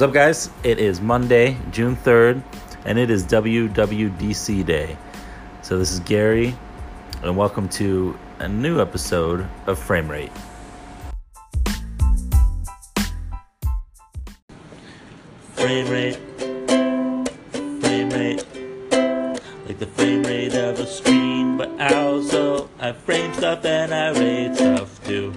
What's up, guys? It is Monday, June 3rd, and it is WWDC Day. So, this is Gary, and welcome to a new episode of Frame Rate. Frame rate, frame rate, like the frame rate of a screen, but also I frame stuff and I rate stuff too.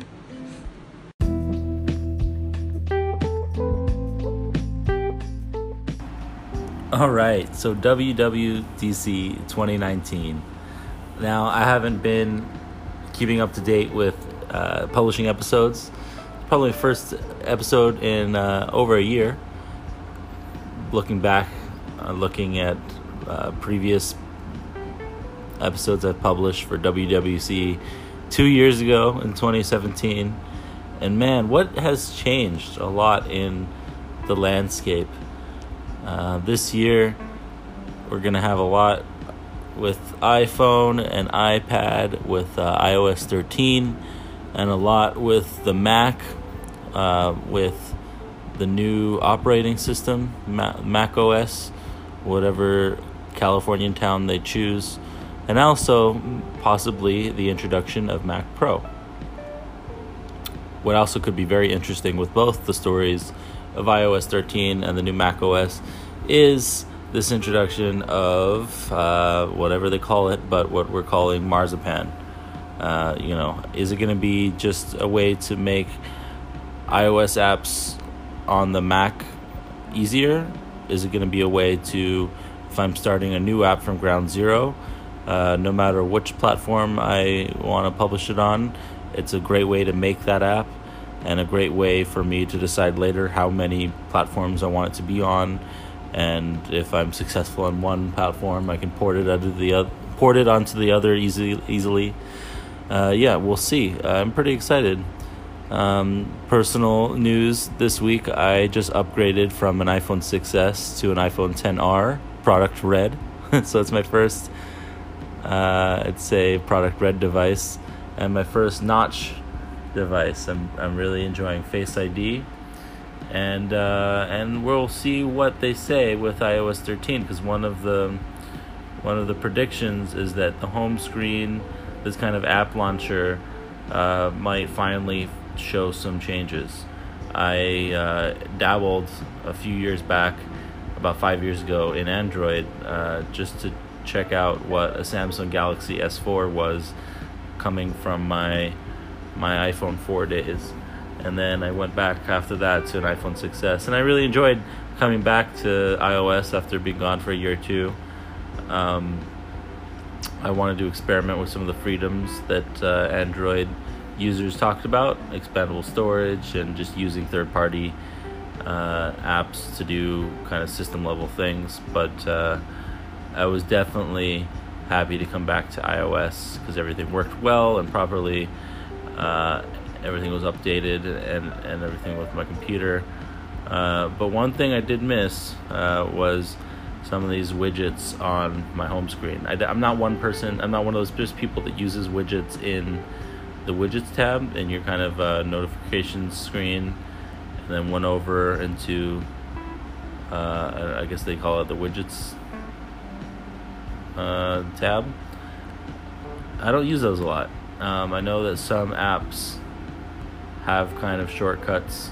All right, so WWDC 2019. Now, I haven't been keeping up to date with uh, publishing episodes. Probably first episode in uh, over a year. Looking back, uh, looking at uh, previous episodes I've published for WWDC two years ago in 2017. And man, what has changed a lot in the landscape uh, this year, we're going to have a lot with iPhone and iPad with uh, iOS 13, and a lot with the Mac uh, with the new operating system, Mac OS, whatever Californian town they choose, and also possibly the introduction of Mac Pro. What also could be very interesting with both the stories of iOS 13 and the new Mac OS is this introduction of uh, whatever they call it, but what we're calling marzipan. Uh, you know, is it going to be just a way to make iOS apps on the Mac easier? Is it going to be a way to, if I'm starting a new app from ground zero, uh, no matter which platform I want to publish it on, it's a great way to make that app and a great way for me to decide later how many platforms I want it to be on. And if I'm successful on one platform, I can port it onto the other, port it onto the other easily. Easily, uh, yeah, we'll see. I'm pretty excited. Um, personal news this week: I just upgraded from an iPhone 6s to an iPhone 10r, product red. so it's my first, uh, I'd say, product red device, and my first notch device. I'm I'm really enjoying Face ID, and uh, and we'll see what they say with iOS 13 because one of the one of the predictions is that the home screen, this kind of app launcher, uh, might finally show some changes. I uh, dabbled a few years back, about five years ago, in Android uh, just to check out what a Samsung Galaxy S4 was coming from my my iPhone 4 days. And then I went back after that to an iPhone 6s. And I really enjoyed coming back to iOS after being gone for a year or two. Um, I wanted to experiment with some of the freedoms that uh, Android users talked about expandable storage and just using third party uh, apps to do kind of system level things. But uh, I was definitely happy to come back to iOS because everything worked well and properly uh, everything was updated and, and everything with my computer. Uh, but one thing I did miss uh, was some of these widgets on my home screen. I, am not one person, I'm not one of those just people that uses widgets in the widgets tab in your kind of uh, notifications screen, and then went over into, uh, I guess they call it the widgets uh, tab. I don't use those a lot. Um, I know that some apps have kind of shortcuts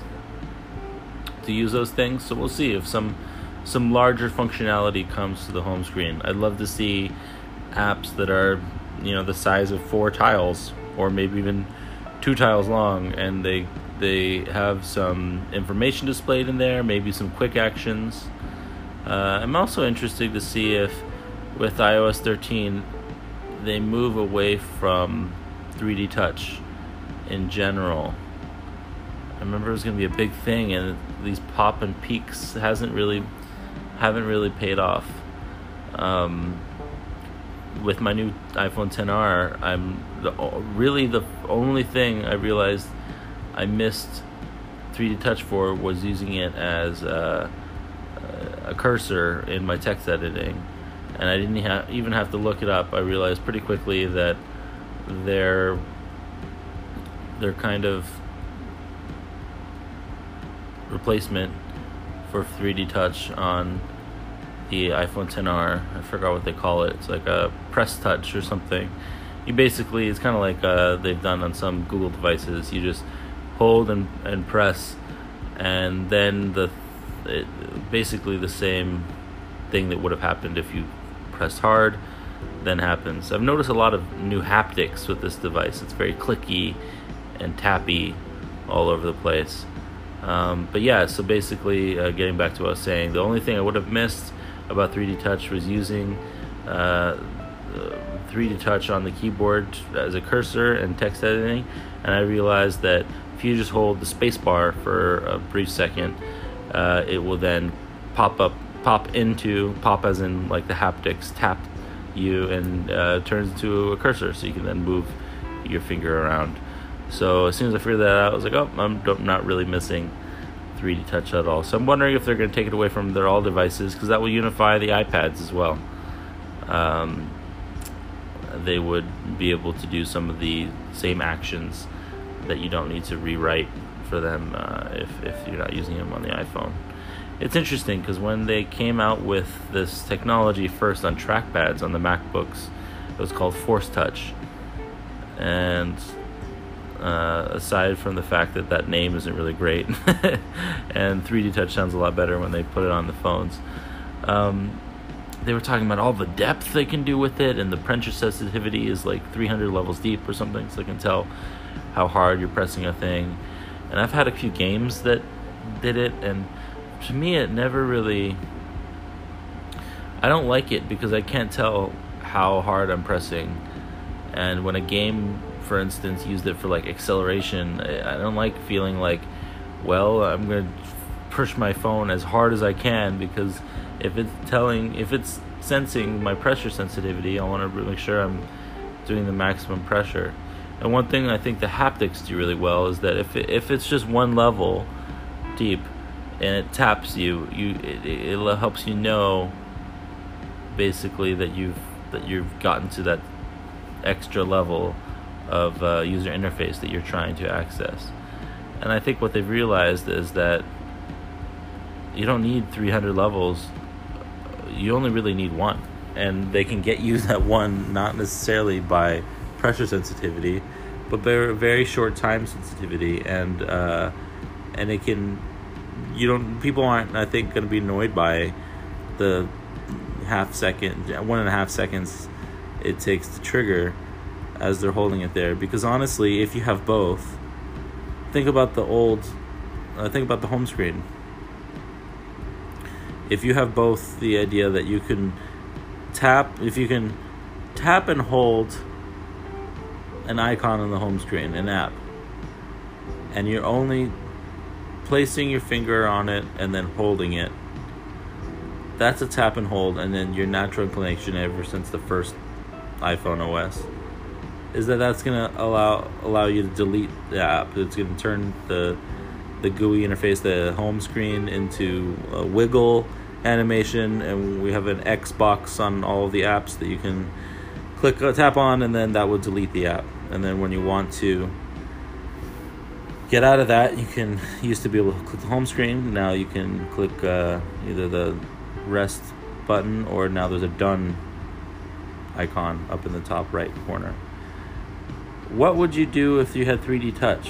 to use those things, so we'll see if some some larger functionality comes to the home screen. I'd love to see apps that are, you know, the size of four tiles or maybe even two tiles long, and they they have some information displayed in there, maybe some quick actions. Uh, I'm also interested to see if with iOS 13 they move away from 3D touch in general. I remember it was going to be a big thing, and these pop and peeks hasn't really haven't really paid off. Um, with my new iPhone 10R, I'm the, really the only thing I realized I missed 3D Touch for was using it as a, a cursor in my text editing, and I didn't ha- even have to look it up. I realized pretty quickly that their their kind of replacement for 3D Touch on the iPhone 10R. I forgot what they call it. It's like a press touch or something. You basically, it's kind of like uh, they've done on some Google devices. You just hold and, and press, and then the it, basically the same thing that would have happened if you pressed hard then happens. I've noticed a lot of new haptics with this device. It's very clicky and tappy all over the place. Um, but yeah, so basically, uh, getting back to what I was saying, the only thing I would have missed about 3D Touch was using uh, 3D Touch on the keyboard as a cursor and text editing, and I realized that if you just hold the spacebar for a brief second, uh, it will then pop up, pop into, pop as in like the haptics, tap you and uh, turns into a cursor, so you can then move your finger around. So as soon as I figured that out, I was like, oh, I'm, not really missing 3D Touch at all. So I'm wondering if they're going to take it away from their all devices because that will unify the iPads as well. Um, they would be able to do some of the same actions that you don't need to rewrite for them uh, if, if you're not using them on the iPhone. It's interesting because when they came out with this technology first on trackpads on the MacBooks, it was called Force Touch. And uh, aside from the fact that that name isn't really great, and 3D Touch sounds a lot better when they put it on the phones. Um, they were talking about all the depth they can do with it, and the pressure sensitivity is like 300 levels deep or something, so they can tell how hard you're pressing a thing. And I've had a few games that did it, and to me, it never really. I don't like it because I can't tell how hard I'm pressing, and when a game for instance, used it for like acceleration. I don't like feeling like, well, I'm to push my phone as hard as I can because if it's telling, if it's sensing my pressure sensitivity, I want to make sure I'm doing the maximum pressure. And one thing I think the haptics do really well is that if it, if it's just one level deep and it taps you, you it, it helps you know basically that you've that you've gotten to that extra level of uh, user interface that you're trying to access. And I think what they've realized is that you don't need 300 levels, you only really need one. And they can get you that one not necessarily by pressure sensitivity, but by very short time sensitivity. And, uh, and it can, you don't, people aren't, I think, going to be annoyed by the half second, one and a half seconds it takes to trigger as they're holding it there. Because honestly if you have both think about the old uh, think about the home screen. If you have both the idea that you can tap if you can tap and hold an icon on the home screen an app and you're only placing your finger on it and then holding it that's a tap and hold and then your natural inclination ever since the first iphone os is that that's gonna allow allow you to delete the app. It's gonna turn the the GUI interface, the home screen, into a wiggle animation, and we have an X box on all of the apps that you can click uh, tap on, and then that will delete the app. And then when you want to get out of that, you can used to be able to click the home screen. Now you can click uh, either the rest button or now there's a done icon up in the top right corner. What would you do if you had 3D touch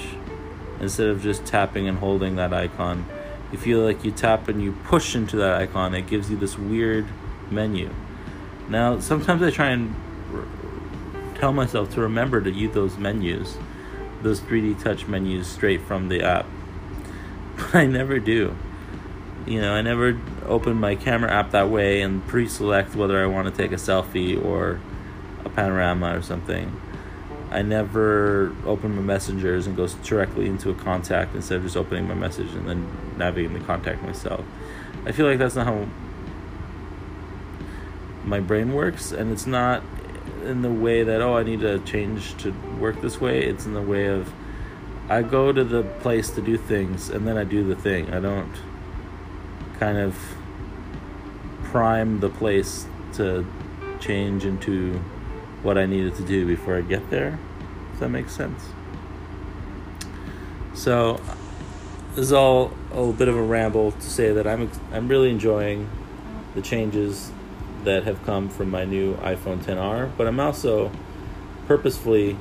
instead of just tapping and holding that icon? You feel like you tap and you push into that icon, it gives you this weird menu. Now, sometimes I try and tell myself to remember to use those menus, those 3D touch menus straight from the app, but I never do. You know, I never open my camera app that way and pre select whether I want to take a selfie or a panorama or something. I never open my messengers and goes directly into a contact instead of just opening my message and then navigating the contact myself. I feel like that's not how my brain works, and it's not in the way that oh I need to change to work this way. It's in the way of I go to the place to do things and then I do the thing. I don't kind of prime the place to change into what I needed to do before I get there. Does that make sense? So, this is all a bit of a ramble to say that I'm I'm really enjoying the changes that have come from my new iPhone 10R, but I'm also purposefully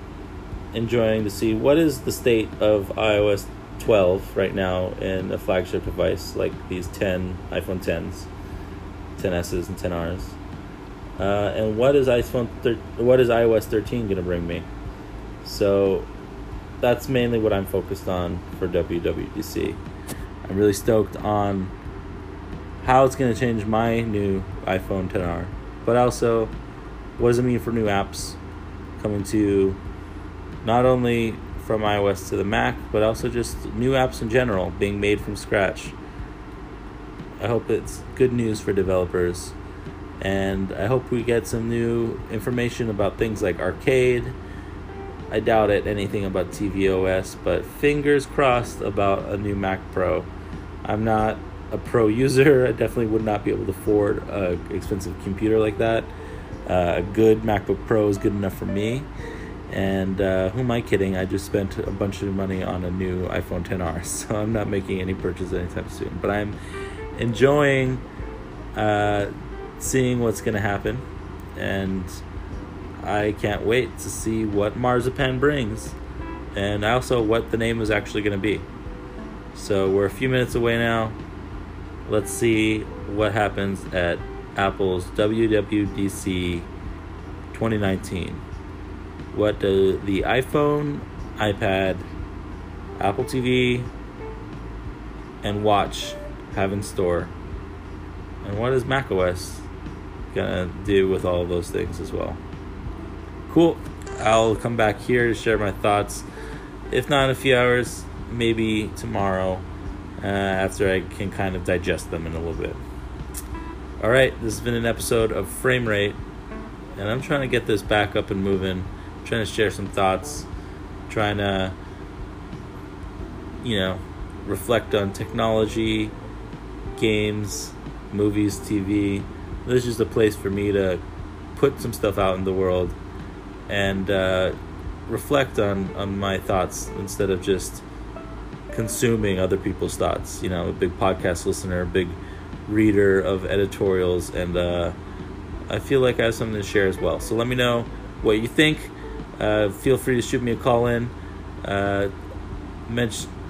enjoying to see what is the state of iOS 12 right now in a flagship device like these 10 iPhone 10s, 10s and 10rs. Uh, and what is iPhone thir- what is iOS 13 going to bring me? So that's mainly what I'm focused on for WWDC. I'm really stoked on how it's going to change my new iPhone 10R, but also what does it mean for new apps coming to not only from iOS to the Mac, but also just new apps in general being made from scratch. I hope it's good news for developers, and I hope we get some new information about things like arcade. I doubt it anything about tvOS, but fingers crossed about a new Mac Pro. I'm not a pro user. I definitely would not be able to afford an expensive computer like that. Uh, a good MacBook Pro is good enough for me. And uh, who am I kidding? I just spent a bunch of money on a new iPhone 10R, so I'm not making any purchase anytime soon. But I'm enjoying uh, seeing what's going to happen, and I can't wait to see what Marzipan brings, and also what the name is actually going to be. So we're a few minutes away now. Let's see what happens at Apple's WWDC 2019 what do the iPhone, iPad, Apple TV, and Watch have in store? And what is macOS gonna do with all those things as well? Cool. I'll come back here to share my thoughts. If not in a few hours, maybe tomorrow uh, after I can kind of digest them in a little bit. All right, this has been an episode of Frame Rate, and I'm trying to get this back up and moving trying to share some thoughts, trying to, you know, reflect on technology, games, movies, TV. This is a place for me to put some stuff out in the world and uh, reflect on, on my thoughts instead of just consuming other people's thoughts. You know, I'm a big podcast listener, a big reader of editorials, and uh, I feel like I have something to share as well. So let me know what you think. Uh, feel free to shoot me a call in. Uh,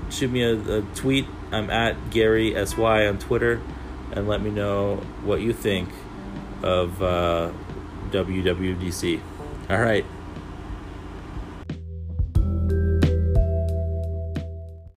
shoot me a, a, tweet. I'm at Gary SY on Twitter. And let me know what you think of uh, WWDC. All right.